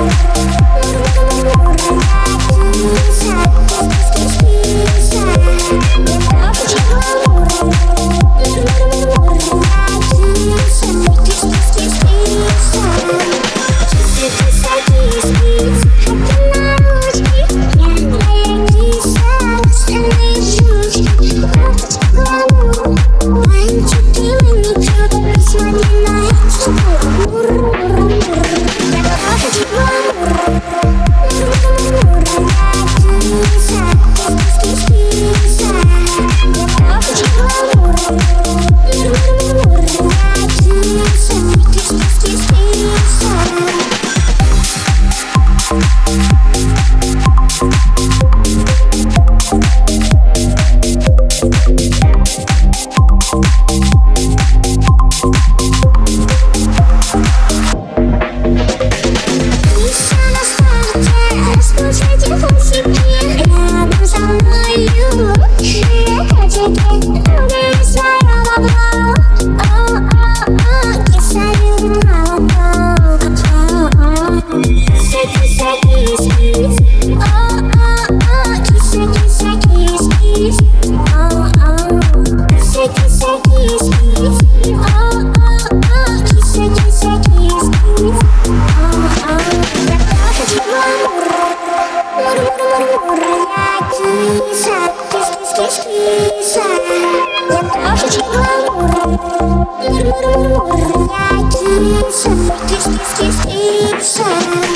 Thank you. Ура, киса, кис, кис, кис, киса. Я крошечка ура, ура, ура, киса, кис, кис, кис, киса.